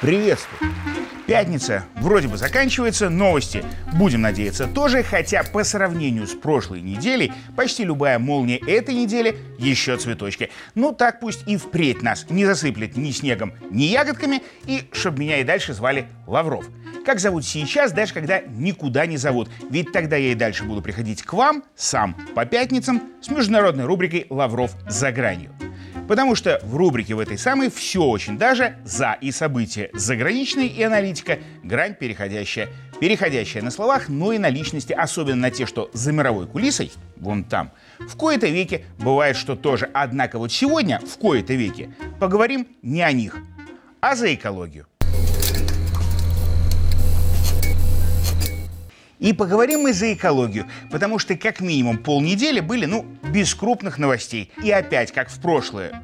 Приветствую! Пятница вроде бы заканчивается, новости, будем надеяться, тоже, хотя по сравнению с прошлой неделей почти любая молния этой недели еще цветочки. Ну так пусть и впредь нас не засыплет ни снегом, ни ягодками, и чтоб меня и дальше звали Лавров. Как зовут сейчас, даже когда никуда не зовут. Ведь тогда я и дальше буду приходить к вам, сам, по пятницам, с международной рубрикой «Лавров за гранью». Потому что в рубрике в этой самой все очень даже за и события заграничные и аналитика, грань переходящая. Переходящая на словах, но и на личности, особенно на те, что за мировой кулисой, вон там. В кои-то веке бывает, что тоже. Однако вот сегодня, в кои-то веке, поговорим не о них, а за экологию. И поговорим мы за экологию, потому что как минимум полнедели были, ну, без крупных новостей. И опять, как в прошлое,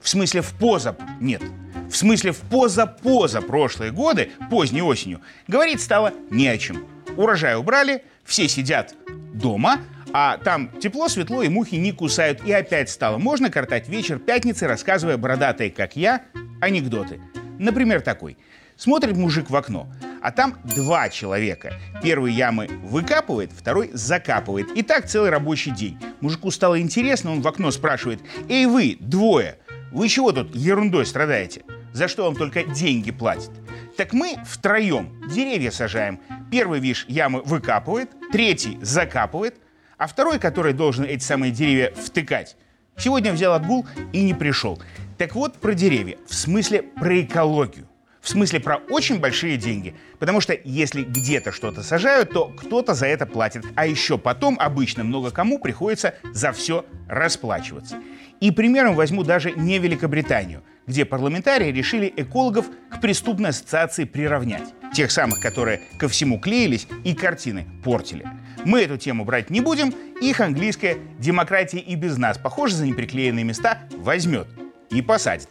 в смысле в поза... Нет, в смысле в поза-поза прошлые годы, поздней осенью, говорить стало не о чем. Урожай убрали, все сидят дома, а там тепло, светло и мухи не кусают. И опять стало можно картать вечер пятницы, рассказывая бородатые, как я, анекдоты. Например, такой. Смотрит мужик в окно, а там два человека. Первый ямы выкапывает, второй закапывает. И так целый рабочий день. Мужику стало интересно, он в окно спрашивает, «Эй вы, двое, вы чего тут ерундой страдаете? За что вам только деньги платят?» Так мы втроем деревья сажаем. Первый, видишь, ямы выкапывает, третий закапывает, а второй, который должен эти самые деревья втыкать, сегодня взял отгул и не пришел. Так вот про деревья, в смысле про экологию. В смысле про очень большие деньги. Потому что если где-то что-то сажают, то кто-то за это платит. А еще потом обычно много кому приходится за все расплачиваться. И примером возьму даже не Великобританию, где парламентарии решили экологов к преступной ассоциации приравнять. Тех самых, которые ко всему клеились и картины портили. Мы эту тему брать не будем, их английская демократия и без нас, похоже, за неприклеенные места возьмет и посадит.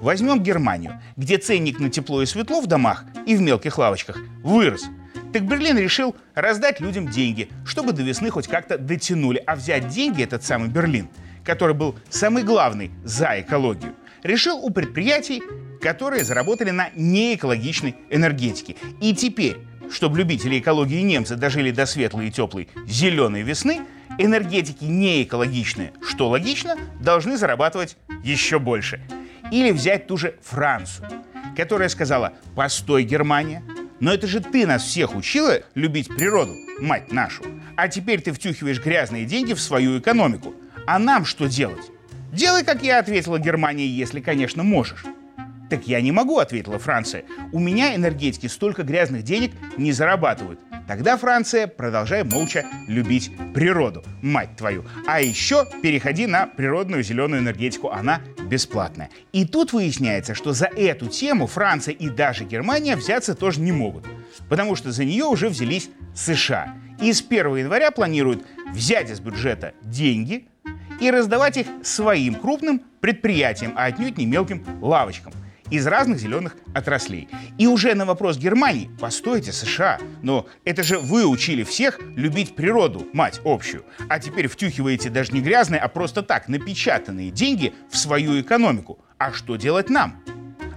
Возьмем Германию, где ценник на тепло и светло в домах и в мелких лавочках вырос. Так Берлин решил раздать людям деньги, чтобы до весны хоть как-то дотянули. А взять деньги этот самый Берлин, который был самый главный за экологию, решил у предприятий, которые заработали на неэкологичной энергетике. И теперь, чтобы любители экологии немцы дожили до светлой и теплой зеленой весны, энергетики неэкологичные, что логично, должны зарабатывать еще больше. Или взять ту же Францию, которая сказала «Постой, Германия, но это же ты нас всех учила любить природу, мать нашу. А теперь ты втюхиваешь грязные деньги в свою экономику. А нам что делать? Делай, как я ответила Германии, если, конечно, можешь. Так я не могу, ответила Франция. У меня энергетики столько грязных денег не зарабатывают. Тогда Франция, продолжай молча любить природу, мать твою. А еще переходи на природную зеленую энергетику, она бесплатная. И тут выясняется, что за эту тему Франция и даже Германия взяться тоже не могут, потому что за нее уже взялись США. И с 1 января планируют взять из бюджета деньги и раздавать их своим крупным предприятиям, а отнюдь не мелким лавочкам из разных зеленых отраслей. И уже на вопрос Германии, постойте, США, но это же вы учили всех любить природу, мать общую, а теперь втюхиваете даже не грязные, а просто так напечатанные деньги в свою экономику. А что делать нам?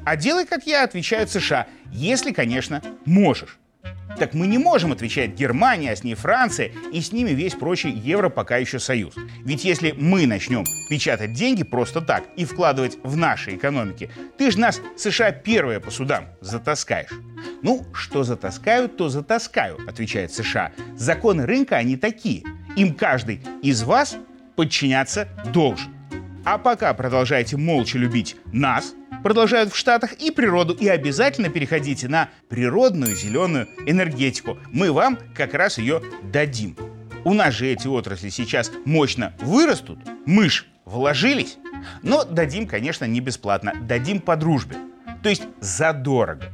А делай, как я, отвечают США, если, конечно, можешь. Так мы не можем отвечать Германия, а с ней Франция и с ними весь прочий Евро пока еще союз. Ведь если мы начнем печатать деньги просто так и вкладывать в наши экономики, ты же нас, США, первые по судам затаскаешь. Ну, что затаскают, то затаскаю, отвечает США. Законы рынка, они такие. Им каждый из вас подчиняться должен. А пока продолжайте молча любить нас, продолжают в Штатах и природу, и обязательно переходите на природную зеленую энергетику. Мы вам как раз ее дадим. У нас же эти отрасли сейчас мощно вырастут, мы ж вложились, но дадим, конечно, не бесплатно, дадим по дружбе, то есть задорого.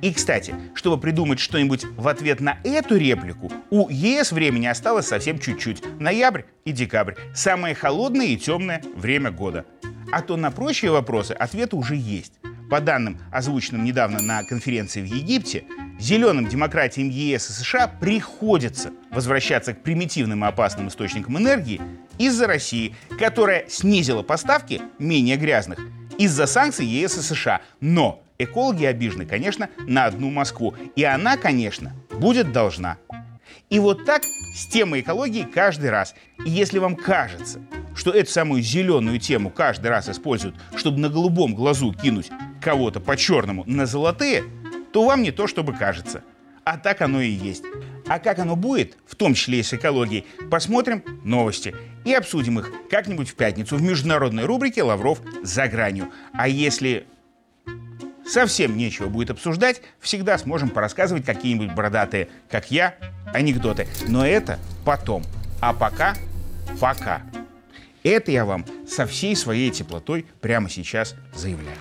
И, кстати, чтобы придумать что-нибудь в ответ на эту реплику, у ЕС времени осталось совсем чуть-чуть. Ноябрь и декабрь. Самое холодное и темное время года. А то на прочие вопросы ответы уже есть. По данным, озвученным недавно на конференции в Египте, зеленым демократиям ЕС и США приходится возвращаться к примитивным и опасным источникам энергии из-за России, которая снизила поставки менее грязных из-за санкций ЕС и США. Но экологи обижены, конечно, на одну Москву. И она, конечно, будет должна. И вот так с темой экологии каждый раз. И если вам кажется, что эту самую зеленую тему каждый раз используют, чтобы на голубом глазу кинуть кого-то по черному на золотые, то вам не то, чтобы кажется. А так оно и есть. А как оно будет, в том числе и с экологией, посмотрим новости и обсудим их как-нибудь в пятницу в международной рубрике «Лавров за гранью». А если совсем нечего будет обсуждать, всегда сможем порассказывать какие-нибудь бородатые, как я, анекдоты. Но это потом. А пока, пока. Это я вам со всей своей теплотой прямо сейчас заявляю.